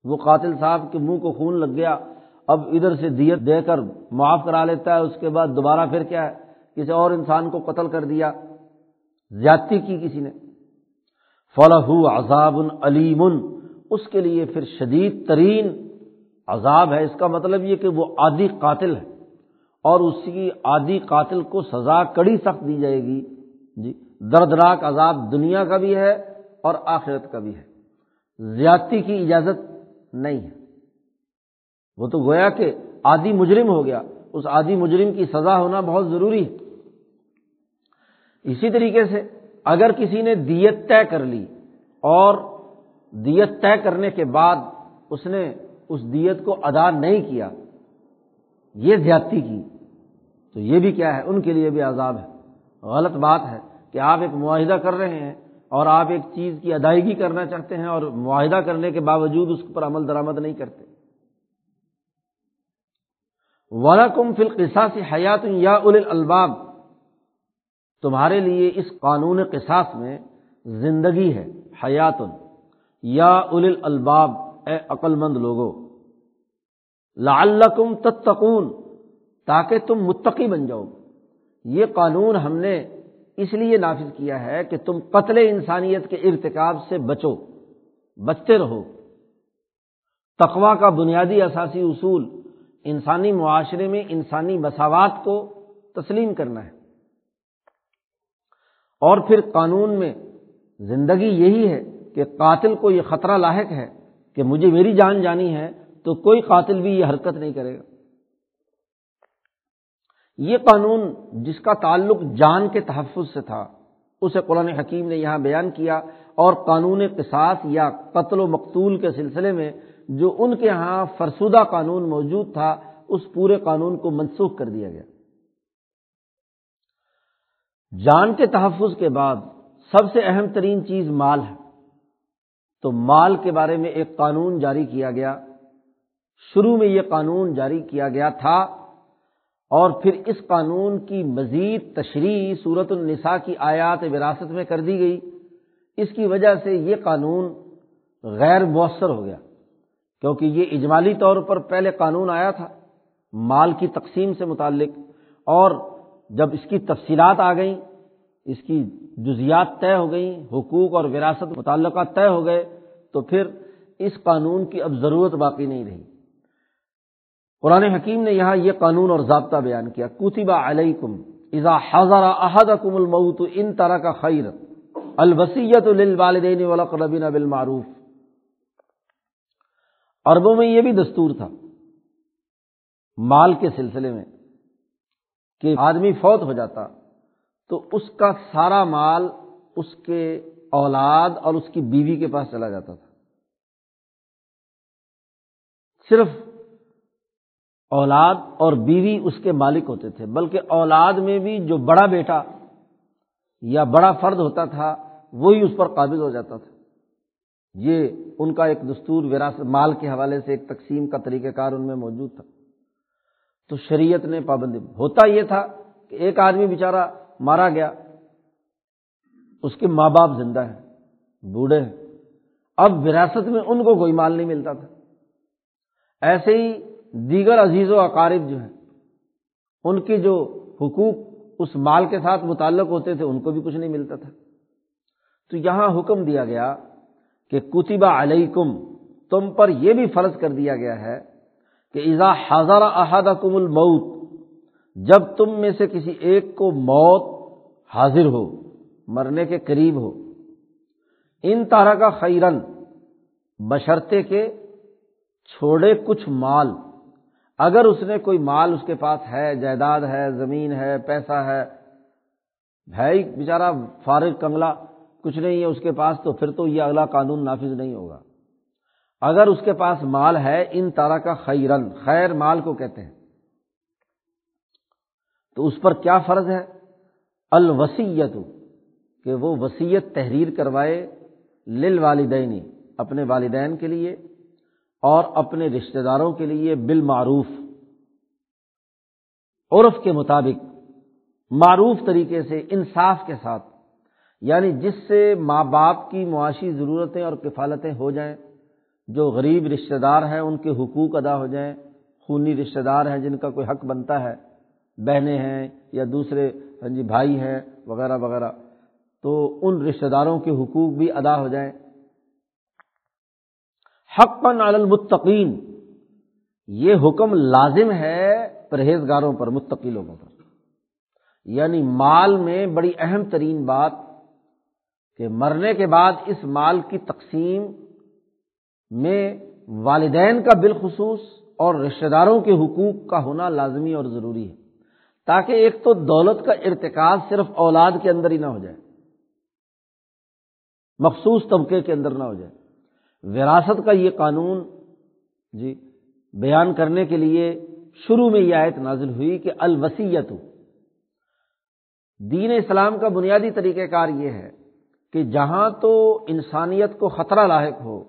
وہ قاتل صاحب کے منہ کو خون لگ گیا، اب ادھر سے دیت دے کر معاف کرا لیتا ہے، اس کے بعد دوبارہ پھر کیا ہے؟ کسی اور انسان کو قتل کر دیا۔ زیادتی کی کسی نے۔ فلاح عذاب علیم اس کے لیے پھر شدید ترین عذاب ہے۔ اس کا مطلب یہ کہ وہ عادی قاتل ہے۔ اور اس کی عادی قاتل کو سزا کڑی سخت دی جائے گی۔ جی دردناک عذاب دنیا کا بھی ہے اور آخرت کا بھی ہے۔ زیادتی کی اجازت نہیں ہے۔ وہ تو گویا کہ آدھی مجرم ہو گیا۔ اس آدھی مجرم کی سزا ہونا بہت ضروری ہے۔ اسی طریقے سے اگر کسی نے دیت طے کر لی اور دیت طے کرنے کے بعد اس نے اس دیت کو ادا نہیں کیا، یہ زیادتی کی، تو یہ بھی کیا ہے؟ ان کے لیے بھی عذاب ہے۔ غلط بات ہے کہ آپ ایک معاہدہ کر رہے ہیں اور آپ ایک چیز کی ادائیگی کرنا چاہتے ہیں اور معاہدہ کرنے کے باوجود اس پر عمل درآمد نہیں کرتے۔ ورکم فلقسا سے حیات یا الباب تمہارے لیے اس قانون قصاص میں زندگی ہے حیات یا اول الباب اے عقل مند لوگو۔ لعلکم تتقون، تاکہ تم متقی بن جاؤ۔ یہ قانون ہم نے اس لیے نافذ کیا ہے کہ تم قتل انسانیت کے ارتکاب سے بچو، بچتے رہو۔ تقوا کا بنیادی اثاثی اصول انسانی معاشرے میں انسانی مساوات کو تسلیم کرنا ہے۔ اور پھر قانون میں زندگی یہی ہے کہ قاتل کو یہ خطرہ لاحق ہے کہ مجھے میری جان جانی ہے تو کوئی قاتل بھی یہ حرکت نہیں کرے گا۔ یہ قانون جس کا تعلق جان کے تحفظ سے تھا، اسے قرآن حکیم نے یہاں بیان کیا اور قانون قصاص یا قتل و مقتول کے سلسلے میں جو ان کے یہاں فرسودہ قانون موجود تھا، اس پورے قانون کو منسوخ کر دیا گیا۔ جان کے تحفظ کے بعد سب سے اہم ترین چیز مال ہے۔ تو مال کے بارے میں ایک قانون جاری کیا گیا۔ شروع میں یہ قانون جاری کیا گیا تھا اور پھر اس قانون کی مزید تشریح صورت النساء کی آیات وراثت میں کر دی گئی۔ اس کی وجہ سے یہ قانون غیر مؤثر ہو گیا۔ کیونکہ یہ اجمالی طور پر پہلے قانون آیا تھا۔ مال کی تقسیم سے متعلق اور جب اس کی تفصیلات آ گئیں، اس کی جزیات طے ہو گئیں، حقوق اور وراثت متعلقات طے ہو گئے، تو پھر اس قانون کی اب ضرورت باقی نہیں رہی۔ قرآن حکیم نے یہاں یہ قانون اور ضابطہ بیان کیا کتبہ علیکم اذا حضر احدکم الموت ان طرح کا خیر الوسیت للوالدین والاقربین بالمعروف. عربوں میں یہ بھی دستور تھا، مال کے سلسلے میں کہ آدمی فوت ہو جاتا، تو اس کا سارا مال اس کے اولاد اور اس کی بیوی کے پاس چلا جاتا تھا۔ صرف اولاد اور بیوی اس کے مالک ہوتے تھے، بلکہ اولاد میں بھی جو بڑا بیٹا یا بڑا فرد ہوتا تھا، وہی اس پر قابض ہو جاتا تھا۔ یہ ان کا ایک دستور وراثت، مال کے حوالے سے ایک تقسیم کا طریقہ کار ان میں موجود تھا۔ تو شریعت نے پابندی ہوتا یہ تھا کہ ایک آدمی بیچارہ مارا گیا، اس کے ماں باپ زندہ ہیں، بوڑھے ہیں۔ اب وراثت میں ان کو کوئی مال نہیں ملتا تھا۔ ایسے ہی دیگر عزیز و اقارب جو ہیں، ان کی جو حقوق اس مال کے ساتھ متعلق ہوتے تھے، ان کو بھی کچھ نہیں ملتا تھا۔ تو یہاں حکم دیا گیا کہ کتبہ علیکم، تم پر یہ بھی فرض کر دیا گیا ہے کہ ایزا حضر احد کم جب تم میں سے کسی ایک کو موت حاضر ہو، مرنے کے قریب ہو، ان طرح کا خیرن بشرتے کے چھوڑے کچھ مال، اگر اس نے کوئی مال اس کے پاس ہے، جائیداد ہے، زمین ہے، پیسہ ہے بھائی بیچارہ فارغ کنگلا کچھ نہیں ہے اس کے پاس تو پھر تو یہ اگلا قانون نافذ نہیں ہوگا۔ اگر اس کے پاس مال ہے، ان طرح کا خیرن، خیر مال کو کہتے ہیں۔ تو اس پر کیا فرض ہے؟ الوسیت کہ وہ وسیعت تحریر کروائے لل والدینی اپنے والدین کے لیے اور اپنے رشتہ داروں کے لیے بالمعروف۔ عرف کے مطابق، معروف طریقے سے، انصاف کے ساتھ یعنی جس سے ماں باپ کی معاشی ضرورتیں اور کفالتیں ہو جائیں۔ جو غریب رشتہ دار ہیں، ان کے حقوق ادا ہو جائیں۔ خونی رشتہ دار ہیں جن کا کوئی حق بنتا ہے۔ بہنیں ہیں یا دوسرے ہاں جی بھائی ہیں، وغیرہ وغیرہ۔ تو ان رشتہ داروں کے حقوق بھی ادا ہو جائیں۔ حق پن المتقین۔ یہ حکم لازم ہے پرہیزگاروں پر، متقی لوگوں پر۔ یعنی مال میں بڑی اہم ترین بات کہ مرنے کے بعد اس مال کی تقسیم میں والدین کا بالخصوص اور رشتہ داروں کے حقوق کا ہونا لازمی اور ضروری ہے، تاکہ ایک تو دولت کا ارتکاز صرف اولاد کے اندر ہی نہ ہو جائے، مخصوص طبقے کے اندر نہ ہو جائے۔ وراثت کا یہ قانون جی بیان کرنے کے لیے شروع میں یہ آیت نازل ہوئی کہ الوسیت دین اسلام کا بنیادی طریقہ کار یہ ہے کہ جہاں تو انسانیت کو خطرہ لاحق ہو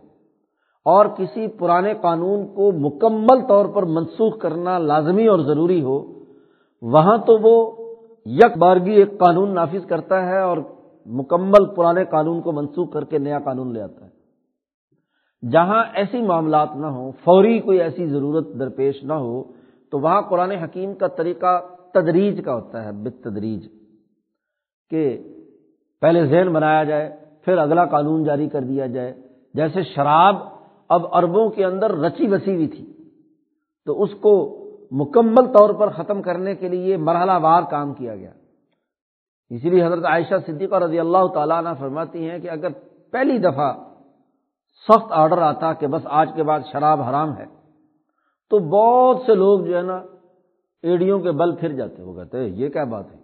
اور کسی پرانے قانون کو مکمل طور پر منسوخ کرنا لازمی اور ضروری ہو، وہاں تو وہ یک بارگی ایک قانون نافذ کرتا ہے اور مکمل پرانے قانون کو منسوخ کر کے نیا قانون لے آتا ہے۔ جہاں ایسی معاملات نہ ہوں، فوری کوئی ایسی ضرورت درپیش نہ ہو، تو وہاں قرآن حکیم کا طریقہ تدریج کا ہوتا ہے بت تدریج کہ پہلے ذہن بنایا جائے، پھر اگلا قانون جاری کر دیا جائے۔ جیسے شراب اب اربوں کے اندر رچی بسی ہوئی تھی۔ تو اس کو مکمل طور پر ختم کرنے کے لیے مرحلہ وار کام کیا گیا۔ اسی لیے حضرت عائشہ صدیقہ رضی اللہ تعالیٰ نے فرماتی ہیں کہ اگر پہلی دفعہ سخت آرڈر آتا کہ بس آج کے بعد شراب حرام ہے، تو بہت سے لوگ جو ہے نا ایڈیوں کے بل پھر جاتے وہ کہتے یہ کیا بات ہے؟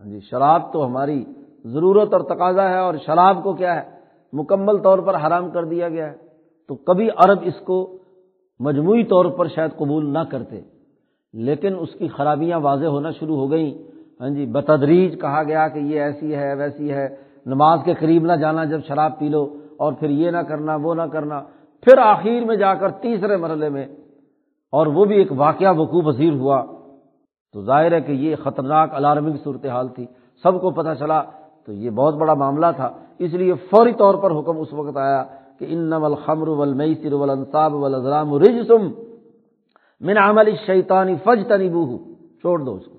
ہاں جی شراب تو ہماری ضرورت اور تقاضا ہے اور شراب کو کیا ہے؟ مکمل طور پر حرام کر دیا گیا ہے۔ تو کبھی عرب اس کو مجموعی طور پر شاید قبول نہ کرتے، لیکن اس کی خرابیاں واضح ہونا شروع ہو گئیں۔ ہاں جی بتدریج کہا گیا کہ یہ ایسی ہے، ویسی ہے۔ نماز کے قریب نہ جانا جب شراب پی لو، اور پھر یہ نہ کرنا، وہ نہ کرنا۔ پھر آخر میں جا کر تیسرے مرحلے میں، اور وہ بھی ایک واقعہ وقوع پذیر ہوا۔ تو ظاہر ہے کہ یہ خطرناک الارمنگ صورتحال تھی۔ سب کو پتہ چلا، تو یہ بہت بڑا معاملہ تھا۔ اس لیے فوری طور پر حکم اس وقت آیا کہ ان نول خمر ولمسر ولنصاب رجسم من عمل شیطانی فج تنی چھوڑ دو اس کو۔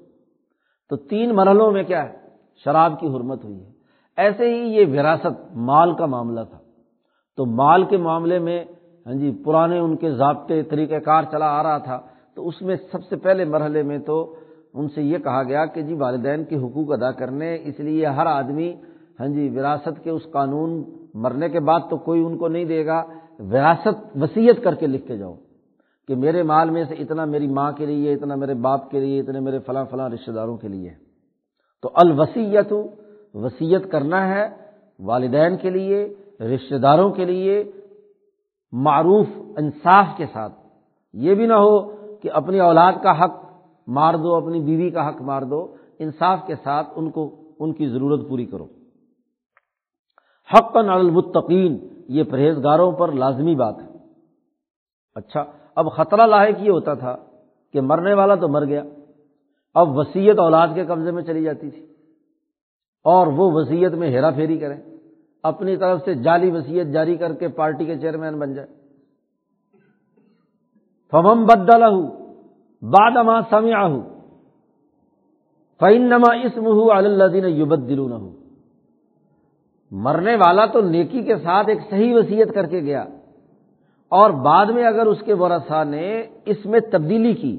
تو تین مرحلوں میں کیا ہے؟ شراب کی حرمت ہوئی ہے۔ ایسے ہی یہ وراثت مال کا معاملہ تھا۔ تو مال کے معاملے میں ہاں جی پرانے ان کے ضابطے، طریقہ کار چلا آ رہا تھا۔ تو اس میں سب سے پہلے مرحلے میں تو ان سے یہ کہا گیا کہ جی والدین کے حقوق ادا کرنے، اس لیے ہر آدمی ہاں جی وراثت کے اس قانون مرنے کے بعد تو کوئی ان کو نہیں دے گا۔ وراثت وسیعت کر کے لکھ کے جاؤ کہ میرے مال میں سے اتنا میری ماں کے لیے، اتنا میرے باپ کے لیے، اتنے میرے فلاں فلاں رشتے داروں کے لیے۔ تو الوسیت وسیعت کرنا ہے والدین کے لیے، رشتہ داروں کے لیے معروف انصاف کے ساتھ۔ یہ بھی نہ ہو کہ اپنی اولاد کا حق مار دو، اپنی بیوی کا حق مار دو۔ انصاف کے ساتھ ان کو، ان کی ضرورت پوری کرو۔ حق المتقین، یہ پرہیزگاروں پر لازمی بات ہے۔ اچھا اب خطرہ لاحق یہ ہوتا تھا کہ مرنے والا تو مر گیا، اب وسیعت اولاد کے قبضے میں چلی جاتی تھی۔ اور وہ وسیعت میں ہیرا پھیری کریں، اپنی طرف سے جعلی وسیعت جاری کر کے پارٹی کے چیئرمین بن جائے فمم بدلا ہوں باد اما سمیا ہوں فعن نما اسم ہوں اللہ یوبد دلو نہ ہوں مرنے والا تو نیکی کے ساتھ ایک صحیح وسیعت کر کے گیا۔ اور بعد میں اگر اس کے ورثا نے اس میں تبدیلی کی،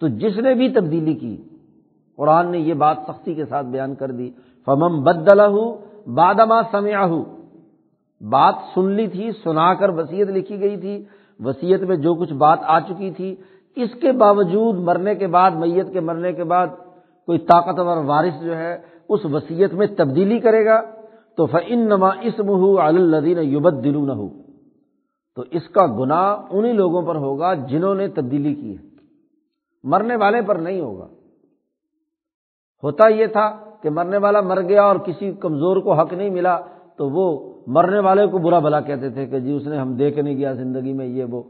تو جس نے بھی تبدیلی کی، قرآن نے یہ بات سختی کے ساتھ بیان کر دی۔ فمم بدلا ہوں بادما سمیا ہوں بات سن لی تھی، سنا کر وسیعت لکھی گئی تھی۔ وسیعت میں جو کچھ بات آ چکی تھی، اس کے باوجود مرنے کے بعد، میت کے مرنے کے بعد کوئی طاقتور وارث جو ہے، اس وسیعت میں تبدیلی کرے گا۔ تو فن نما اسم ہو الدین یوبت دلو نہ ہو تو اس کا گنا انہیں لوگوں پر ہوگا جنہوں نے تبدیلی کی ہے۔ مرنے والے پر نہیں ہوگا۔ ہوتا یہ تھا کہ مرنے والا مر گیا اور کسی کمزور کو حق نہیں ملا، تو وہ مرنے والے کو برا بھلا کہتے تھے کہ جی اس نے ہم دیکھ نہیں گیا زندگی میں یہ وہ۔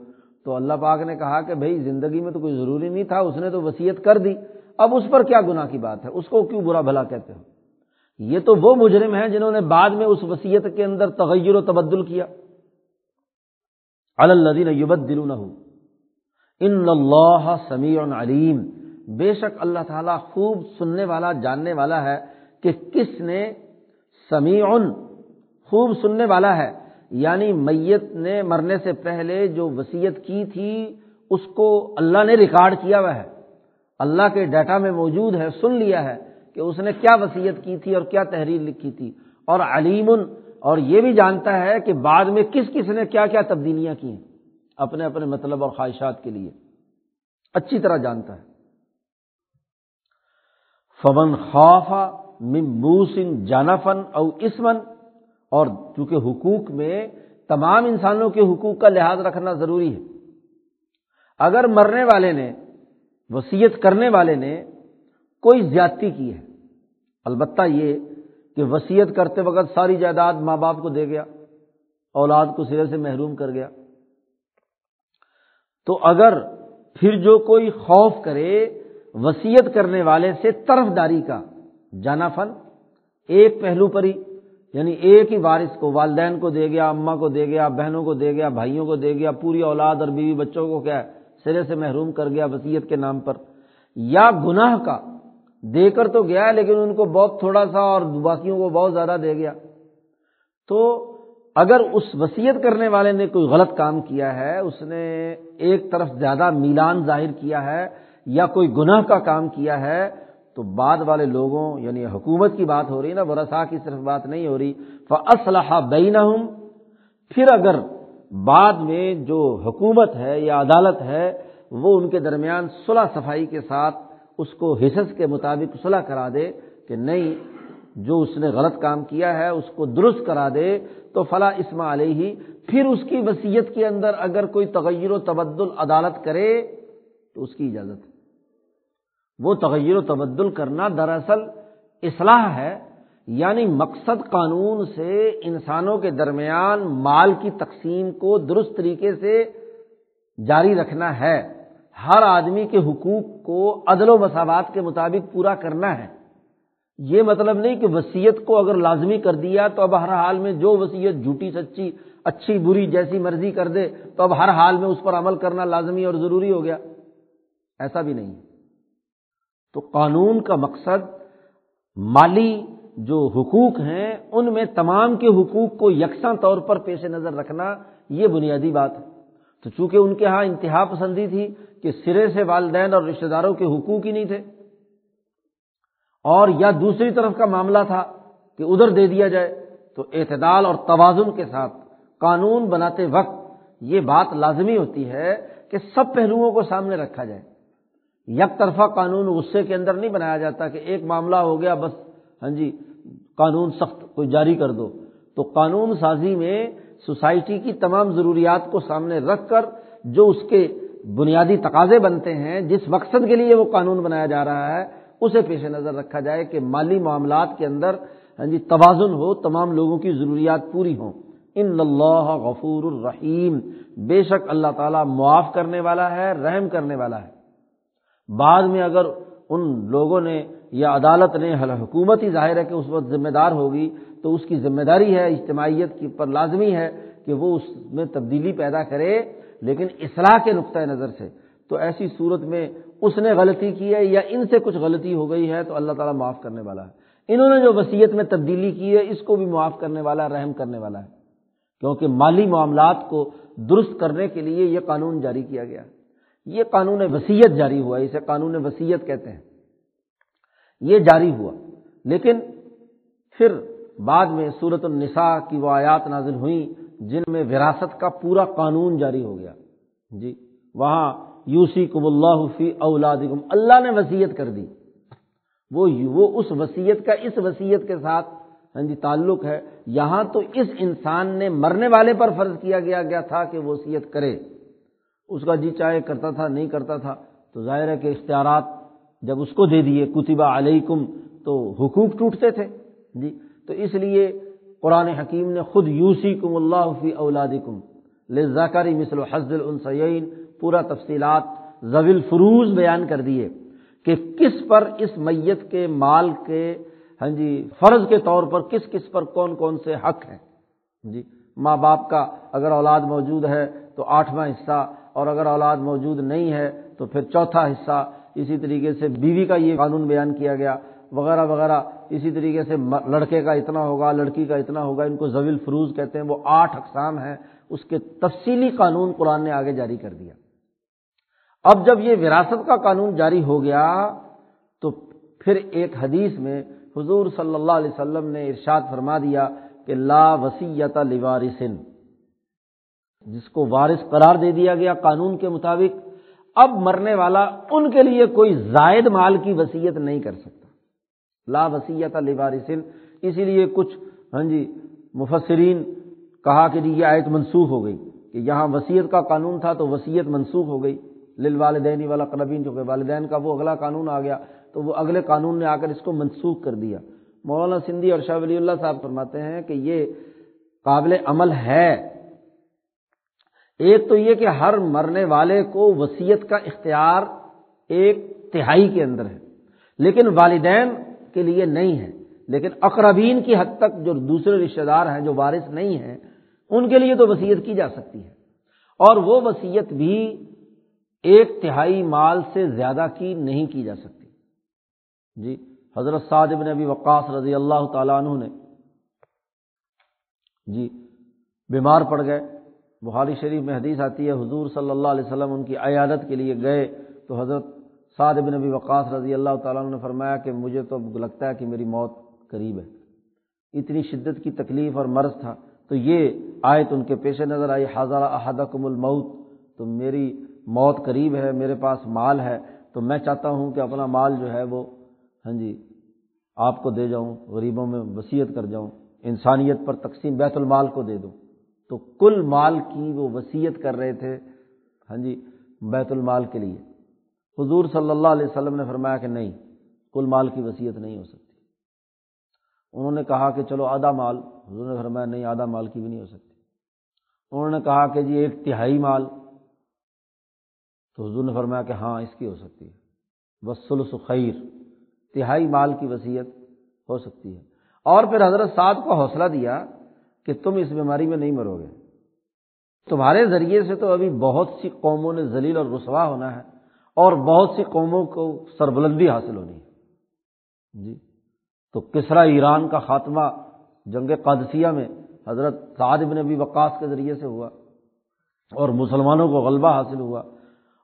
تو اللہ پاک نے کہا کہ بھائی زندگی میں تو کوئی ضروری نہیں تھا، اس نے تو وسیعت کر دی۔ اب اس پر کیا گناہ کی بات ہے؟ اس کو کیوں برا بھلا کہتے ہو؟ یہ تو وہ مجرم ہیں جنہوں نے بعد میں اس وسیعت کے اندر تغیر و تبدل کیا۔ الدین یوبت دلو ان اللہ سمیع علیم۔ بے شک اللہ تعالیٰ خوب سننے والا، جاننے والا ہے کہ کس نے سمیع، خوب سننے والا ہے۔ یعنی میت نے مرنے سے پہلے جو وسیعت کی تھی، اس کو اللہ نے ریکارڈ کیا ہوا ہے۔ اللہ کے ڈیٹا میں موجود ہے، سن لیا ہے۔ کہ اس نے کیا وسیعت کی تھی اور کیا تحریر لکھی تھی اور علیم اور یہ بھی جانتا ہے کہ بعد میں کس کس نے کیا کیا تبدیلیاں کی ہیں اپنے اپنے مطلب اور خواہشات کے لیے اچھی طرح جانتا ہے۔ فمن خوف ممبوسن جانفن او اسمن اور چونکہ حقوق میں تمام انسانوں کے حقوق کا لحاظ رکھنا ضروری ہے۔ اگر مرنے والے نے وسیعت کرنے والے نے کوئی زیادتی کی ہے۔ البتہ یہ کہ وسیعت کرتے وقت ساری جائیداد ماں باپ کو دے گیا، اولاد کو سرے سے محروم کر گیا۔ تو اگر پھر جو کوئی خوف کرے وسیعت کرنے والے سے طرف داری کا جانا فن، ایک پہلو پر ہی یعنی ایک ہی وارث کو، والدین کو دے گیا، اماں کو دے گیا، بہنوں کو دے گیا، بھائیوں کو دے گیا، پوری اولاد اور بیوی بچوں کو کیا سرے سے محروم کر گیا وسیعت کے نام پر۔ یا گناہ کا دے کر تو گیا لیکن ان کو بہت تھوڑا سا اور باقیوں کو بہت زیادہ دے گیا۔ تو اگر اس وسیعت کرنے والے نے کوئی غلط کام کیا ہے، اس نے ایک طرف زیادہ میلان ظاہر کیا ہے یا کوئی گناہ کا کام کیا ہے، تو بعد والے لوگوں یعنی حکومت کی بات ہو رہی نا برسا کی صرف بات نہیں ہو رہی۔ فصلحہ بین پھر اگر بعد میں جو حکومت ہے یا عدالت ہے، وہ ان کے درمیان صلح صفائی کے ساتھ اس کو حصص کے مطابق صلح کرا دے کہ نہیں، جو اس نے غلط کام کیا ہے، اس کو درست کرا دے، تو فلاں اسما علیہ۔ ہی پھر اس کی وصیت کے اندر اگر کوئی تغیر و تبدل عدالت کرے، تو اس کی اجازت ہے۔ وہ تغیر و تبدل کرنا دراصل اصلاح ہے یعنی مقصد قانون سے انسانوں کے درمیان مال کی تقسیم کو درست طریقے سے جاری رکھنا ہے۔ ہر آدمی کے حقوق کو عدل و مساوات کے مطابق پورا کرنا ہے۔ یہ مطلب نہیں کہ وسیعت کو اگر لازمی کر دیا تو اب ہر حال میں جو وسیعت جھوٹی، سچی، اچھی، بری جیسی مرضی کر دے تو اب ہر حال میں اس پر عمل کرنا لازمی اور ضروری ہو گیا۔ ایسا بھی نہیں۔ تو قانون کا مقصد مالی جو حقوق ہیں، ان میں تمام کے حقوق کو یکساں طور پر پیش نظر رکھنا یہ بنیادی بات ہے۔ تو چونکہ ان کے ہاں انتہا پسندی تھی کہ سرے سے والدین اور رشتے داروں کے حقوق ہی نہیں تھے۔ اور یا دوسری طرف کا معاملہ تھا کہ ادھر دے دیا جائے تو اعتدال اور توازن کے ساتھ قانون بناتے وقت یہ بات لازمی ہوتی ہے کہ سب پہلوؤں کو سامنے رکھا جائے۔ یک طرفہ قانون غصے کے اندر نہیں بنایا جاتا کہ ایک معاملہ ہو گیا بس ہاں جی قانون سخت، کوئی جاری کر دو۔ تو قانون سازی میں سوسائٹی کی تمام ضروریات کو سامنے رکھ کر جو اس کے بنیادی تقاضے بنتے ہیں، جس مقصد کے لیے وہ قانون بنایا جا رہا ہے، اسے پیش نظر رکھا جائے کہ مالی معاملات کے اندر ہاں جی توازن ہو، تمام لوگوں کی ضروریات پوری ہوں۔ ان اللہ غفور الرحیم، بے شک اللہ تعالیٰ معاف کرنے والا ہے، رحم کرنے والا ہے۔ بعد میں اگر ان لوگوں نے یا عدالت نے حکومت ہی ظاہر ہے کہ اس وقت ذمہ دار ہوگی، تو اس کی ذمہ داری ہے، اجتماعیت کی پر لازمی ہے کہ وہ اس میں تبدیلی پیدا کرے، لیکن اصلاح کے نقطۂ نظر سے۔ تو ایسی صورت میں اس نے غلطی کی ہے یا ان سے کچھ غلطی ہو گئی ہے، تو اللہ تعالیٰ معاف کرنے والا ہے۔ انہوں نے جو وصیت میں تبدیلی کی ہے، اس کو بھی معاف کرنے والا، رحم کرنے والا ہے۔ کیونکہ مالی معاملات کو درست کرنے کے لیے یہ قانون جاری کیا گیا۔ یہ قانون وسیعت جاری ہوا اسے قانون وسیعت کہتے ہیں۔ یہ جاری ہوا۔ لیکن پھر بعد میں صورت النساء کی وہ آیات نازل ہوئیں، جن میں وراثت کا پورا قانون جاری ہو گیا۔ جی وہاں یوسی کب اللہ فی اولاد اللہ نے وسیعت کر دی۔ وہ وہ اس وسیعت کا، اس وسیعت کے ساتھ ہاں جی تعلق ہے۔ یہاں تو اس انسان نے مرنے والے پر فرض کیا گیا گیا تھا کہ وصیت کرے۔ اس کا جی چاہے کرتا تھا، نہیں کرتا تھا، تو ظاہر ہے کہ اختیارات جب اس کو دے دیے، کتبہ علیکم، تو حقوق ٹوٹتے تھے۔ جی تو اس لیے قرآن حکیم نے خود یوسی کم اللہ فی اولادکم لذاکاری مثل حض السعین پورا تفصیلات زویل فروز بیان کر دیے کہ کس پر اس میت کے مال کے ہاں جی فرض کے طور پر کس کس پر کون کون سے حق ہیں۔ جی ماں باپ کا اگر اولاد موجود ہے تو آٹھواں حصہ اور اگر اولاد موجود نہیں ہے تو پھر چوتھا حصہ اسی طریقے سے بیوی کا یہ قانون بیان کیا گیا، وغیرہ وغیرہ۔ اسی طریقے سے لڑکے کا اتنا ہوگا، لڑکی کا اتنا ہوگا، ان کو زویل فروز کہتے ہیں، وہ آٹھ اقسام ہیں، اس کے تفصیلی قانون قرآن نے آگے جاری کر دیا۔ اب جب یہ وراثت کا قانون جاری ہو گیا تو پھر ایک حدیث میں حضور صلی اللہ علیہ وسلم نے ارشاد فرما دیا کہ لا وسیعت لوارثن۔ جس کو وارث قرار دے دیا گیا قانون کے مطابق، اب مرنے والا ان کے لیے کوئی زائد مال کی وسیعت نہیں کر سکتا۔ لا وسیعت لوارثن اسی لیے کچھ ہاں جی مفسرین کہا کہ جی یہ آیت منسوخ ہو گئی کہ یہاں وسیعت کا قانون تھا تو وسیعت منسوخ ہو گئی۔ لل والدین والا قربین جو کہ والدین کا وہ اگلا قانون آ گیا تو وہ اگلے قانون نے آ کر اس کو منسوخ کر دیا۔ مولانا سندھی اور شاہ ولی اللہ صاحب فرماتے ہیں کہ یہ قابل عمل ہے۔ ایک تو یہ کہ ہر مرنے والے کو وسیعت کا اختیار ایک تہائی کے اندر ہے، لیکن والدین کے لیے نہیں ہے۔ لیکن اقربین کی حد تک جو دوسرے رشتے دار ہیں، جو وارث نہیں ہیں، ان کے لیے تو وسیعت کی جا سکتی ہے۔ اور وہ وسیعت بھی ایک تہائی مال سے زیادہ کی نہیں کی جا سکتی۔ جی حضرت سعد ابن ابی وقاص رضی اللہ تعالیٰ عنہ نے جی بیمار پڑ گئے۔ بخاری شریف میں حدیث آتی ہے، حضور صلی اللہ علیہ وسلم ان کی عیادت کے لیے گئے تو حضرت سعد ابن ابی وقاص رضی اللہ تعالیٰ نے فرمایا کہ مجھے تو لگتا ہے کہ میری موت قریب ہے۔ اتنی شدت کی تکلیف اور مرض تھا۔ تو یہ آیت ان کے پیش نظر آئی حضرہ احدکم الموت۔ تو میری موت قریب ہے، میرے پاس مال ہے۔ تو میں چاہتا ہوں کہ اپنا مال جو ہے وہ ہاں جی آپ کو دے جاؤں، غریبوں میں وصیت کر جاؤں، انسانیت پر تقسیم بیت المال کو دے دوں۔ تو کل مال کی وہ وصیت کر رہے تھے ہاں جی بیت المال کے لیے۔ حضور صلی اللہ علیہ وسلم نے فرمایا کہ نہیں، کل مال کی وصیت نہیں ہو سکتی۔ انہوں نے کہا کہ چلو آدھا مال۔ حضور نے فرمایا نہیں، آدھا مال کی بھی نہیں ہو سکتی۔ انہوں نے کہا کہ جی ایک تہائی مال۔ تو حضور نے فرمایا کہ ہاں اس کی ہو سکتی ہے۔ بس خیر۔ تہائی مال کی وصیت ہو سکتی ہے۔ اور پھر حضرت سعد کو حوصلہ دیا کہ تم اس بیماری میں نہیں مرو گے۔ تمہارے ذریعے سے تو ابھی بہت سی قوموں نے ذلیل اور رسوا ہونا ہے اور بہت سی قوموں کو سربلندی حاصل ہونی ہے۔ جی۔ تو کسرا ایران کا خاتمہ جنگ قادسیہ میں حضرت سعد بن نبی وقاص کے ذریعے سے ہوا اور مسلمانوں کو غلبہ حاصل ہوا۔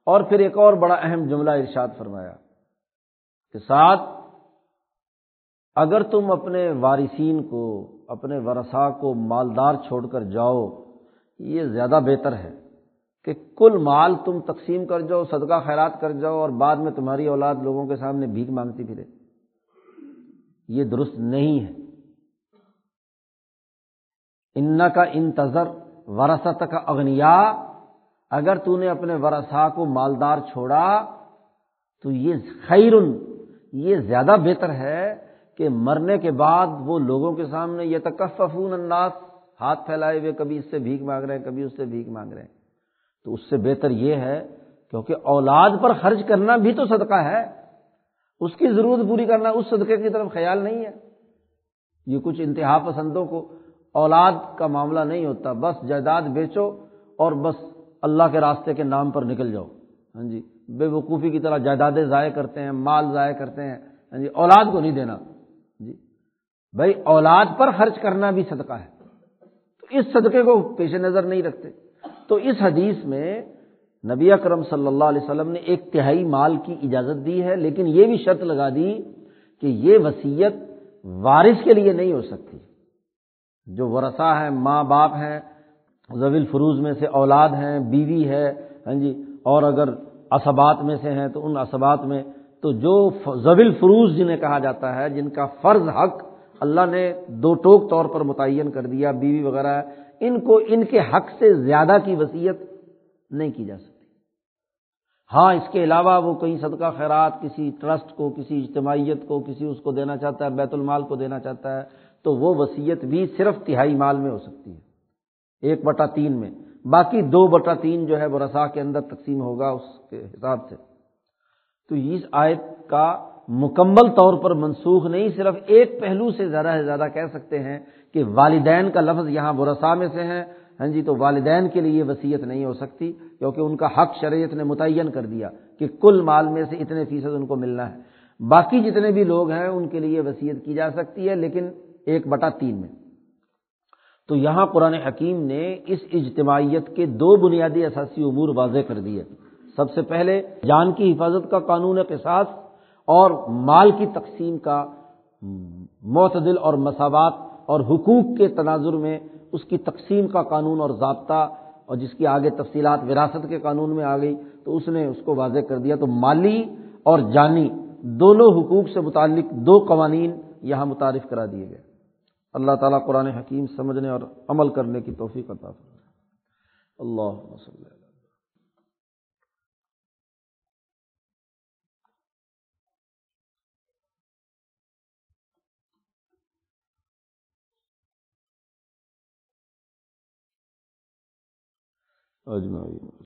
اور پھر ایک اور بڑا اہم جملہ ارشاد فرمایا کہ ساتھ اگر تم اپنے وارثین کو اپنے ورثاء کو مالدار چھوڑ کر جاؤ، یہ زیادہ بہتر ہے کہ کل مال تم تقسیم کر جاؤ، صدقہ خیرات کر جاؤ اور بعد میں تمہاری اولاد لوگوں کے سامنے بھیک مانگتی پھرے۔ یہ درست نہیں ہے۔ ان کا انتظر ورثت کا اگنیا اگر تو نے اپنے ورثا کو مالدار چھوڑا تو یہ خیرن، یہ زیادہ بہتر ہے کہ مرنے کے بعد وہ لوگوں کے سامنے یہ تکفون انداز ہاتھ پھیلائے ہوئے کبھی اس سے بھیک مانگ رہے ہیں، کبھی اس سے بھیک مانگ رہے ہیں۔ تو اس سے بہتر یہ ہے، کیونکہ اولاد پر خرچ کرنا بھی تو صدقہ ہے، اس کی ضرورت پوری کرنا اس صدقے کی طرف خیال نہیں ہے۔ یہ کچھ انتہا پسندوں کو اولاد کا معاملہ نہیں ہوتا، بس جائیداد بیچو اور بس اللہ کے راستے کے نام پر نکل جاؤ۔ ہاں جی بے وقوفی کی طرح جائیدادیں ضائع کرتے ہیں، مال ضائع کرتے ہیں۔ ہاں جی اولاد کو نہیں دینا۔ جی۔ بھائی اولاد پر خرچ کرنا بھی صدقہ ہے۔ تو اس صدقے کو پیش نظر نہیں رکھتے۔ تو اس حدیث میں نبی اکرم صلی اللہ علیہ وسلم نے ایک تہائی مال کی اجازت دی ہے، لیکن یہ بھی شرط لگا دی کہ یہ وسیعت وارث کے لیے نہیں ہو سکتی۔ جو ورثہ ہیں، ماں باپ ہیں زویل فروز میں سے اولاد ہیں، بیوی ہے ہاں جی اور اگر اسبات میں سے ہیں تو ان اسبات میں تو جو زویل فروز جنہیں کہا جاتا ہے، جن کا فرض حق اللہ نے دو ٹوک طور پر متعین کر دیا، بیوی وغیرہ ان کو ان کے حق سے زیادہ کی وصیت نہیں کی جا سکتی۔ ہاں اس کے علاوہ وہ کہیں صدقہ خیرات، کسی ٹرسٹ کو، کسی اجتماعیت کو، کسی اس کو دینا چاہتا ہے، بیت المال کو دینا چاہتا ہے، تو وہ وصیت بھی صرف تہائی مال میں ہو سکتی ہے۔ ایک بٹا تین میں۔ باقی دو بٹا تین جو ہے، وہ رسا کے اندر تقسیم ہوگا، اس کے حساب سے۔ تو اس آیت کا مکمل طور پر منسوخ نہیں، صرف ایک پہلو سے زیادہ سے زیادہ کہہ سکتے ہیں کہ والدین کا لفظ یہاں برسا میں سے ہے۔ ہاں جی تو والدین کے لیے وصیت نہیں ہو سکتی، کیونکہ ان کا حق شریعت نے متعین کر دیا کہ کل مال میں سے اتنے فیصد ان کو ملنا ہے۔ باقی جتنے بھی لوگ ہیں، ان کے لیے وصیت کی جا سکتی ہے، لیکن ایک بٹا تین میں۔ تو یہاں قرآن حکیم نے اس اجتماعیت کے دو بنیادی اثاثی امور واضح کر دیے۔ سب سے پہلے جان کی حفاظت کا قانون کے ساتھ اور مال کی تقسیم کا معتدل اور مساوات اور حقوق کے تناظر میں اس کی تقسیم کا قانون اور ضابطہ اور جس کی آگے تفصیلات وراثت کے قانون میں آ گئی تو اس نے اس کو واضح کر دیا تو مالی اور جانی دونوں حقوق سے متعلق دو قوانین یہاں متعارف کرا دیے گئے۔ اللہ تعالیٰ قرآن حکیم سمجھنے اور عمل کرنے کی توفیق عطا اللہ وسلم اجمعین۔